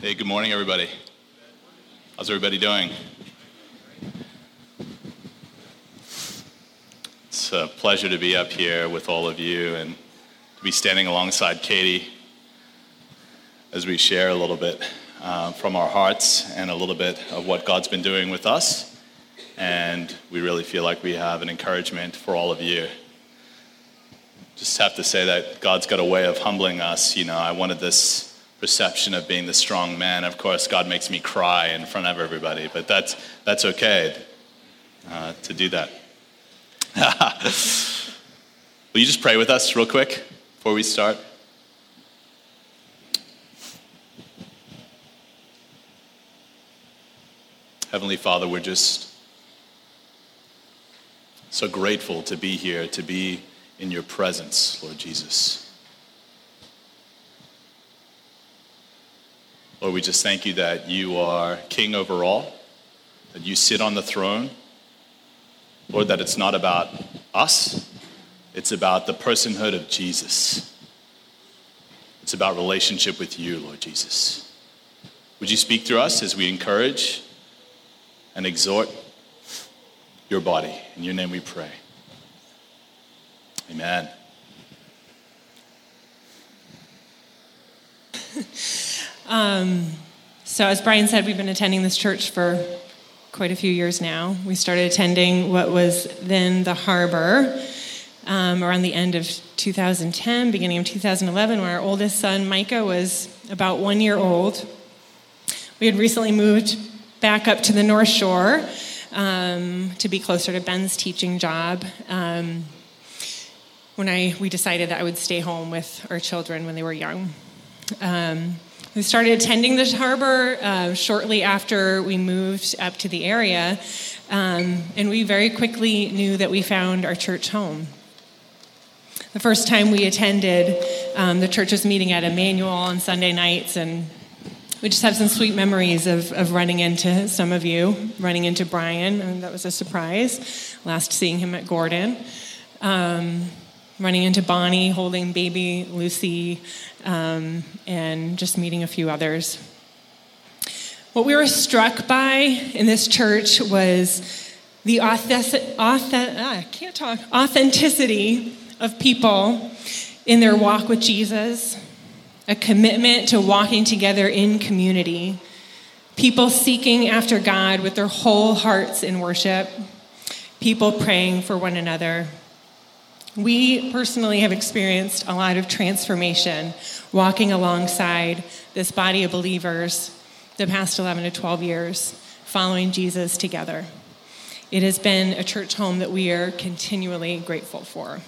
Hey, good morning, everybody. How's everybody doing? It's a pleasure to be up here with all of you and to be standing alongside Katie as we share a little bit uh, from our hearts and a little bit of what God's been doing with us. And we really feel like we have an encouragement for all of you. Just have to say that God's got a way of humbling us. You know, I wanted this perception of being the strong man. Of course, God makes me cry in front of everybody, but that's, that's okay uh, to do that. Will you just pray with us real quick before we start? Heavenly Father, we're just so grateful to be here, to be in your presence, Lord Jesus. Lord, we just thank you that you are king over all, that you sit on the throne. Lord, that it's not about us, it's about the personhood of Jesus. It's about relationship with you, Lord Jesus. Would you speak through us as we encourage and exhort your body? In your name we pray. Amen. Um, so, as Brian said, we've been attending this church for quite a few years now. We started attending what was then the harbor um, around the end of 2010, beginning of 2011, when our oldest son, Micah, was about one year old. We had recently moved back up to the North Shore um, to be closer to Ben's teaching job. Um, when I, we decided that I would stay home with our children when they were young. Um, we started attending the harbor uh, shortly after we moved up to the area, um, and we very quickly knew that we found our church home. The first time we attended, um, the church was meeting at Emmanuel on Sunday nights, and we just have some sweet memories of, of running into some of you, running into Brian, and that was a surprise. Last seeing him at Gordon. Um, running into Bonnie, holding baby Lucy, um, and just meeting a few others. What we were struck by in this church was the authentic, authentic, ah, I can't talk, authenticity of people in their walk with Jesus, a commitment to walking together in community, people seeking after God with their whole hearts in worship, people praying for one another. We personally have experienced a lot of transformation walking alongside this body of believers the past 11 to 12 years, following Jesus together. It has been a church home that we are continually grateful for.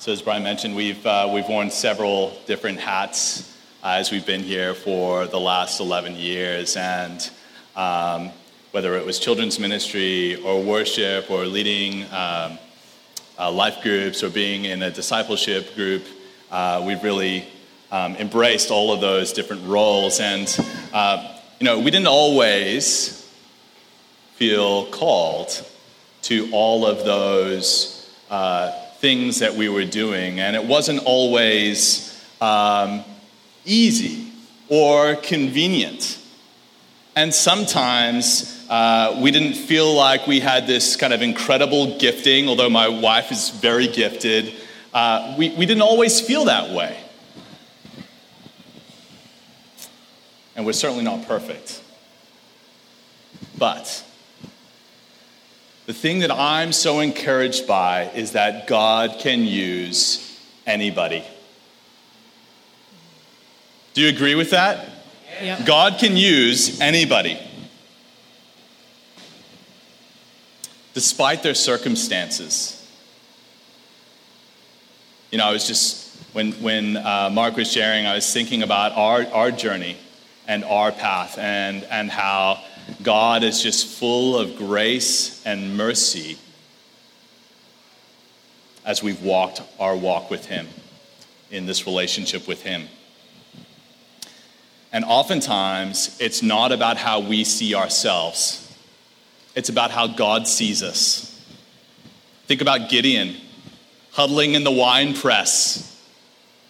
So, as Brian mentioned, we've, uh, we've worn several different hats uh, as we've been here for the last 11 years. And um, whether it was children's ministry or worship or leading um, uh, life groups or being in a discipleship group, uh, we've really um, embraced all of those different roles. And, uh, you know, we didn't always feel called to all of those uh, things that we were doing. And it wasn't always um, easy or convenient. And sometimes uh, we didn't feel like we had this kind of incredible gifting, although my wife is very gifted. Uh, we, we didn't always feel that way. And we're certainly not perfect. But the thing that I'm so encouraged by is that God can use anybody. Do you agree with that? God can use anybody. Despite their circumstances. You know, I was just, when, when uh, Mark was sharing, I was thinking about our, our journey and our path and, and how God is just full of grace and mercy as we've walked our walk with Him in this relationship with Him. And oftentimes, it's not about how we see ourselves it's about how God sees us. Think about Gideon huddling in the wine press,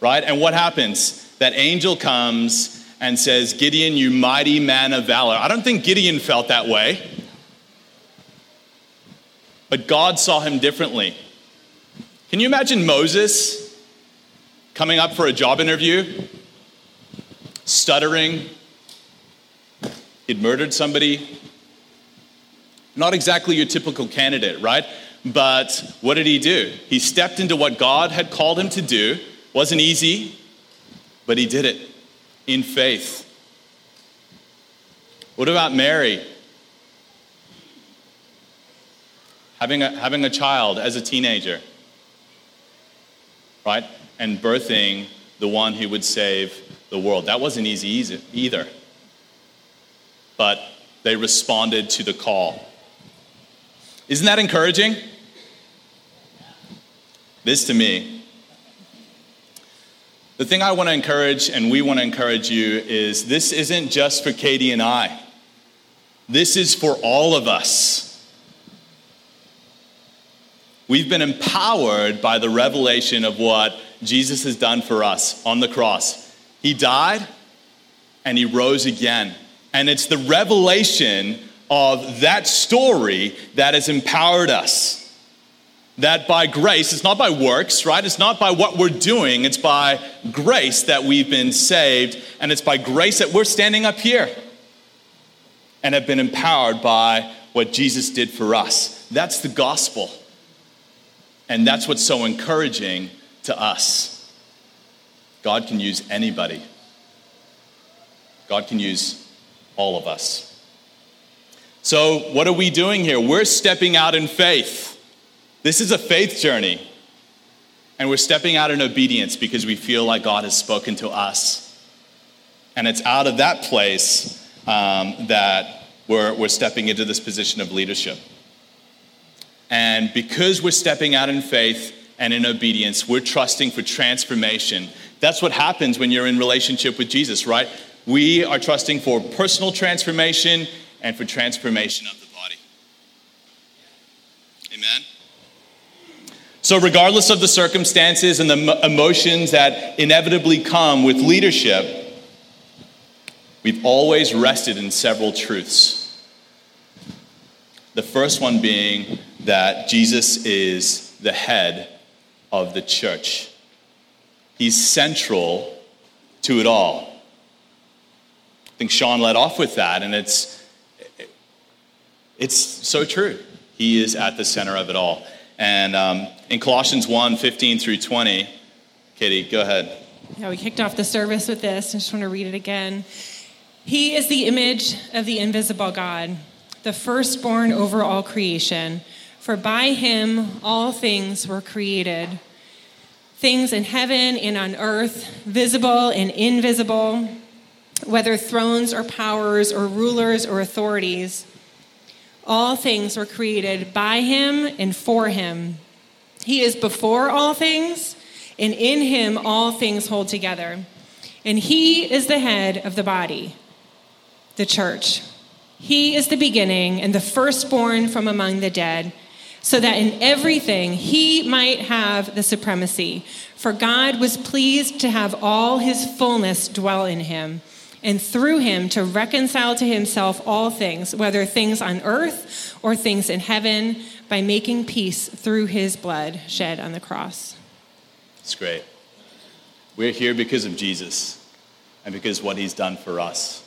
right? And what happens? that angel comes and says, Gideon, you mighty man of valor. I don't think Gideon felt that way. But God saw him differently. Can you imagine Moses coming up for a job interview, stuttering? He'd murdered somebody. Not exactly your typical candidate, right? But what did he do? He stepped into what God had called him to do. Wasn't easy, but he did it in faith. What about Mary? Having a, having a child as a teenager, right? And birthing the one who would save the world. That wasn't easy either. But they responded to the call. Isn't that encouraging? This to me. The thing I want to encourage, and we want to encourage you, is this isn't just for Katie and I. This is for all of us. We've been empowered by the revelation of what Jesus has done for us on the cross. He died and he rose again. And it's the revelation of that story that has empowered us. That by grace, it's not by works, right? It's not by what we're doing, it's by grace that we've been saved, and it's by grace that we're standing up here and have been empowered by what Jesus did for us. That's the gospel. And that's what's so encouraging to us. God can use anybody, God can use all of us. So, what are we doing here? We're stepping out in faith. This is a faith journey. And we're stepping out in obedience because we feel like God has spoken to us. And it's out of that place um, that we're, we're stepping into this position of leadership. And because we're stepping out in faith and in obedience, we're trusting for transformation. That's what happens when you're in relationship with Jesus, right? We are trusting for personal transformation and for transformation of the body. Amen. So, regardless of the circumstances and the emotions that inevitably come with leadership, we've always rested in several truths. The first one being that Jesus is the head of the church. He's central to it all. I think Sean led off with that, and it's, it's so true. He is at the center of it all. And um, in Colossians 1 15 through 20, Katie, go ahead. Yeah, we kicked off the service with this. I just want to read it again. He is the image of the invisible God, the firstborn over all creation. For by him all things were created things in heaven and on earth, visible and invisible, whether thrones or powers or rulers or authorities. All things were created by him and for him. He is before all things, and in him all things hold together. And he is the head of the body, the church. He is the beginning and the firstborn from among the dead so that in everything he might have the supremacy. For God was pleased to have all his fullness dwell in him, and through him to reconcile to himself all things, whether things on earth or things in heaven, by making peace through his blood shed on the cross. It's great. We're here because of Jesus and because what he's done for us.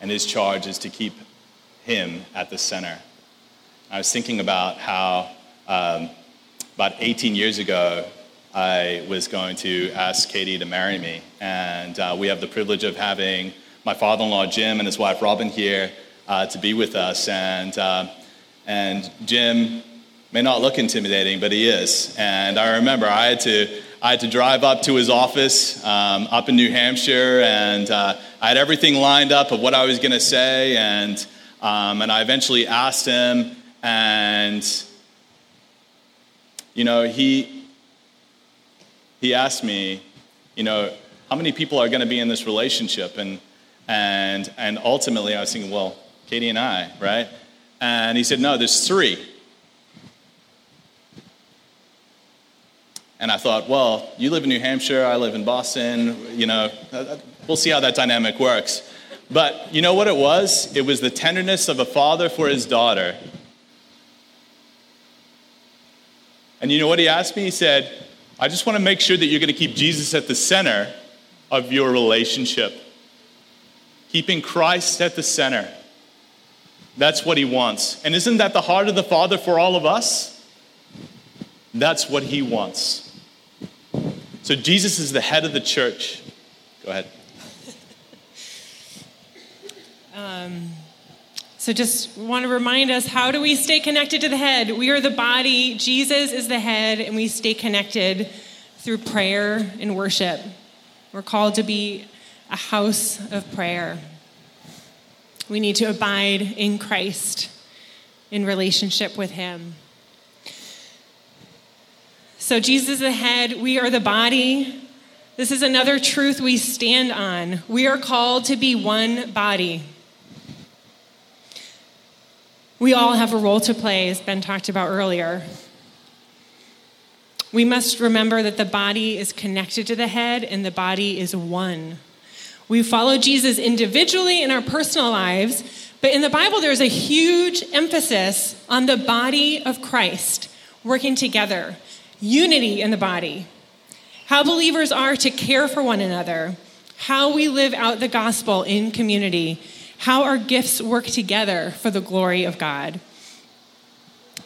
And his charge is to keep him at the center. I was thinking about how um, about 18 years ago, I was going to ask Katie to marry me. And uh, we have the privilege of having my father in law, Jim, and his wife, Robin, here uh, to be with us. And, uh, and Jim may not look intimidating, but he is. And I remember I had to, I had to drive up to his office um, up in New Hampshire, and uh, I had everything lined up of what I was going to say. And, um, and I eventually asked him, and, you know, he, he asked me, you know, how many people are going to be in this relationship? And, and, and ultimately, I was thinking, well, Katie and I, right? And he said, no, there's three. And I thought, well, you live in New Hampshire, I live in Boston, you know, uh, uh, we'll see how that dynamic works. But you know what it was? It was the tenderness of a father for his daughter. And you know what he asked me? He said, I just want to make sure that you're going to keep Jesus at the center of your relationship. Keeping Christ at the center. That's what he wants. And isn't that the heart of the Father for all of us? That's what he wants. So Jesus is the head of the church. Go ahead. Um, so just want to remind us how do we stay connected to the head? We are the body, Jesus is the head, and we stay connected through prayer and worship. We're called to be a house of prayer. We need to abide in Christ in relationship with Him. So, Jesus is the head, we are the body. This is another truth we stand on. We are called to be one body. We all have a role to play, as Ben talked about earlier. We must remember that the body is connected to the head and the body is one. We follow Jesus individually in our personal lives, but in the Bible, there's a huge emphasis on the body of Christ working together, unity in the body, how believers are to care for one another, how we live out the gospel in community, how our gifts work together for the glory of God.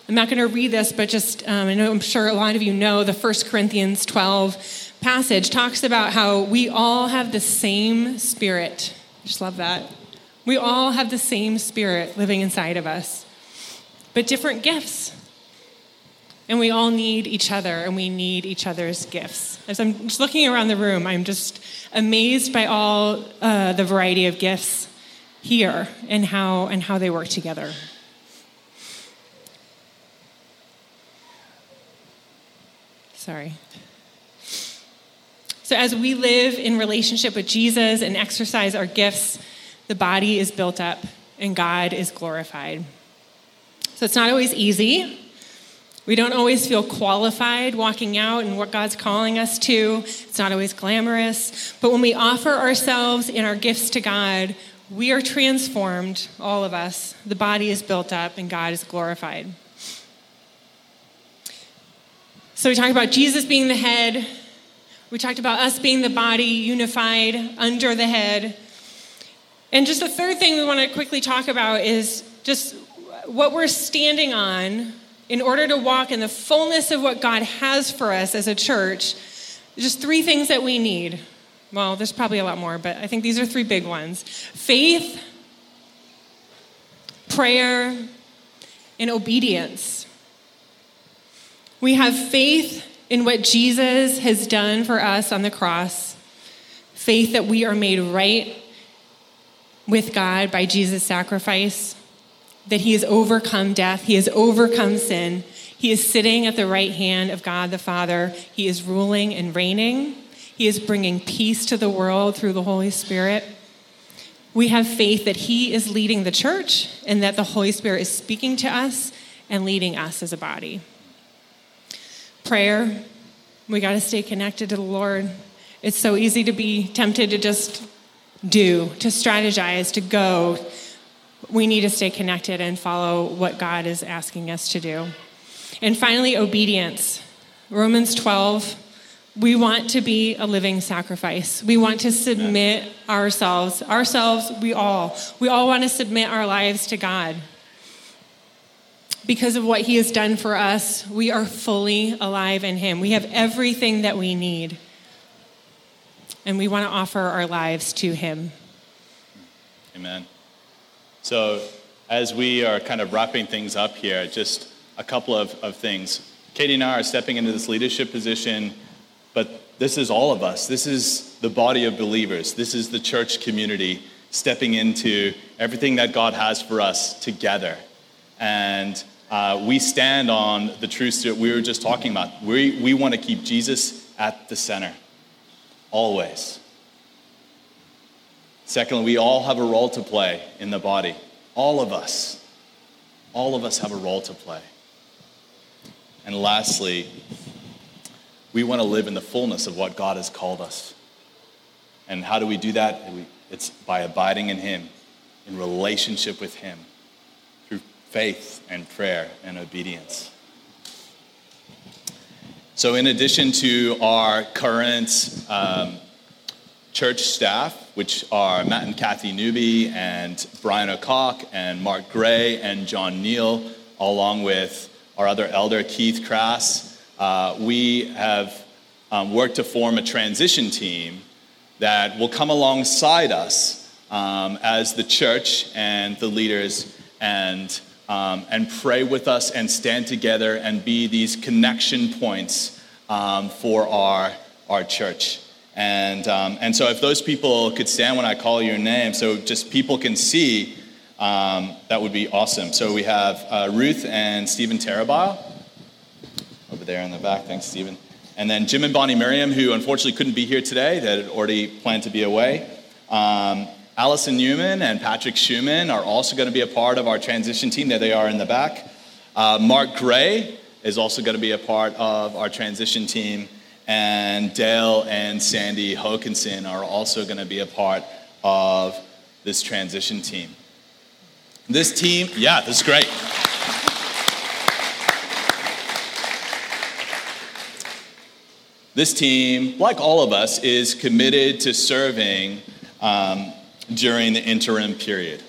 I'm not going to read this, but just um, I know I'm sure a lot of you know the 1 Corinthians 12 passage talks about how we all have the same spirit. I just love that. We all have the same spirit living inside of us, but different gifts. And we all need each other, and we need each other's gifts. As I'm just looking around the room, I'm just amazed by all uh, the variety of gifts here and how and how they work together. Sorry. So, as we live in relationship with Jesus and exercise our gifts, the body is built up and God is glorified. So, it's not always easy. We don't always feel qualified walking out and what God's calling us to. It's not always glamorous. But when we offer ourselves and our gifts to God, we are transformed, all of us. The body is built up and God is glorified. So we talked about Jesus being the head, we talked about us being the body unified under the head. And just the third thing we want to quickly talk about is just what we're standing on in order to walk in the fullness of what God has for us as a church. Just three things that we need. Well, there's probably a lot more, but I think these are three big ones. Faith, prayer, and obedience. We have faith in what Jesus has done for us on the cross, faith that we are made right with God by Jesus' sacrifice, that he has overcome death, he has overcome sin, he is sitting at the right hand of God the Father, he is ruling and reigning, he is bringing peace to the world through the Holy Spirit. We have faith that he is leading the church and that the Holy Spirit is speaking to us and leading us as a body prayer. We got to stay connected to the Lord. It's so easy to be tempted to just do, to strategize, to go. We need to stay connected and follow what God is asking us to do. And finally, obedience. Romans 12, we want to be a living sacrifice. We want to submit ourselves, ourselves, we all, we all want to submit our lives to God because of what he has done for us, we are fully alive in him. We have everything that we need. And we want to offer our lives to him. Amen. So, as we are kind of wrapping things up here, just a couple of, of things. Katie and I are stepping into this leadership position, but this is all of us. This is the body of believers. This is the church community stepping into everything that God has for us together. And uh, we stand on the truths that we were just talking about. We, we want to keep Jesus at the center, always. Secondly, we all have a role to play in the body. All of us. All of us have a role to play. And lastly, we want to live in the fullness of what God has called us. And how do we do that? It's by abiding in Him, in relationship with Him, through faith and prayer and obedience. So, in addition to our current um, church staff, which are Matt and Kathy Newby, and Brian O'Cock, and Mark Gray, and John Neal, along with our other elder, Keith Crass, uh, we have um, worked to form a transition team that will come alongside us um, as the church and the leaders and, um, and pray with us and stand together and be these connection points um, for our, our church. And, um, and so, if those people could stand when I call your name, so just people can see, um, that would be awesome. So, we have uh, Ruth and Stephen Terabile there in the back. Thanks, Stephen. And then Jim and Bonnie Miriam, who unfortunately couldn't be here today, that had already planned to be away. Um, Allison Newman and Patrick Schumann are also going to be a part of our transition team. There they are in the back. Uh, Mark Gray is also going to be a part of our transition team. And Dale and Sandy Hokinson are also going to be a part of this transition team. This team, yeah, this is great. This team, like all of us, is committed to serving um, during the interim period.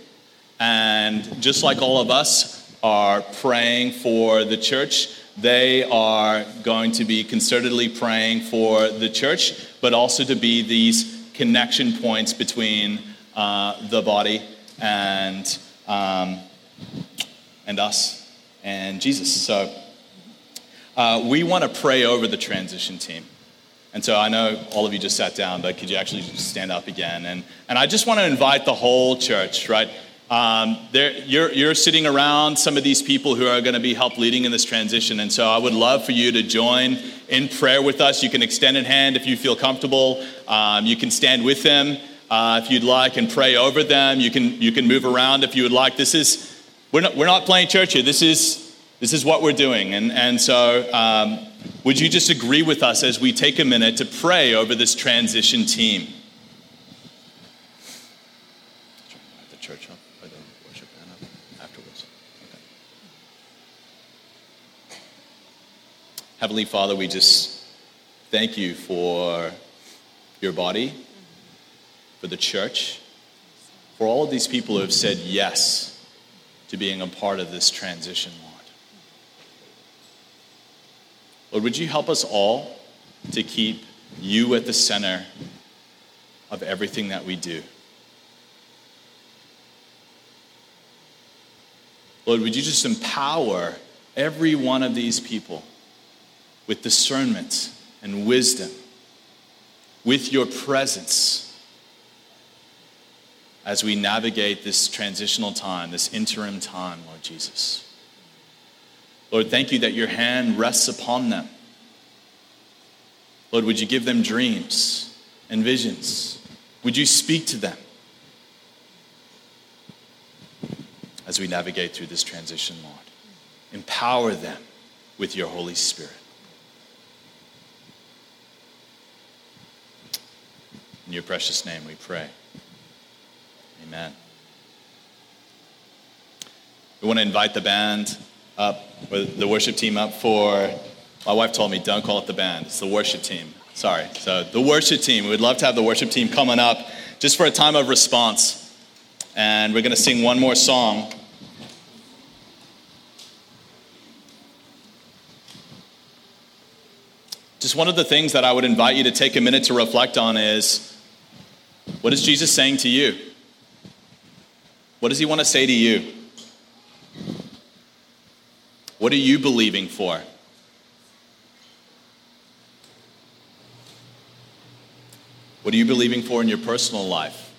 And just like all of us are praying for the church, they are going to be concertedly praying for the church, but also to be these connection points between uh, the body and, um, and us and Jesus. So uh, we want to pray over the transition team. And so I know all of you just sat down, but could you actually stand up again? And, and I just want to invite the whole church, right? Um, you're, you're sitting around some of these people who are going to be help leading in this transition. And so I would love for you to join in prayer with us. You can extend a hand if you feel comfortable. Um, you can stand with them uh, if you'd like and pray over them. You can, you can move around if you would like. This is, we're not, we're not playing church here. This is, this is what we're doing. And, and so um, would you just agree with us as we take a minute to pray over this transition team? Heavenly Father, we just thank you for your body, for the church, for all of these people who have said yes to being a part of this transition, Lord, would you help us all to keep you at the center of everything that we do? Lord, would you just empower every one of these people with discernment and wisdom, with your presence as we navigate this transitional time, this interim time, Lord Jesus. Lord, thank you that your hand rests upon them. Lord, would you give them dreams and visions? Would you speak to them as we navigate through this transition, Lord? Empower them with your Holy Spirit. In your precious name we pray. Amen. We want to invite the band up, with the worship team up for, my wife told me, don't call it the band, it's the worship team. Sorry. So, the worship team, we'd love to have the worship team coming up just for a time of response. And we're going to sing one more song. Just one of the things that I would invite you to take a minute to reflect on is what is Jesus saying to you? What does he want to say to you? What are you believing for? What are you believing for in your personal life?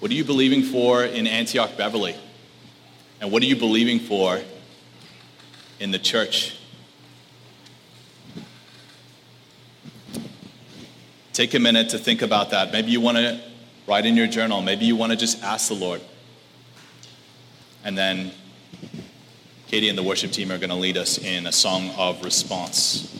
What are you believing for in Antioch Beverly? And what are you believing for in the church? Take a minute to think about that. Maybe you want to write in your journal. Maybe you want to just ask the Lord. And then Katie and the worship team are going to lead us in a song of response.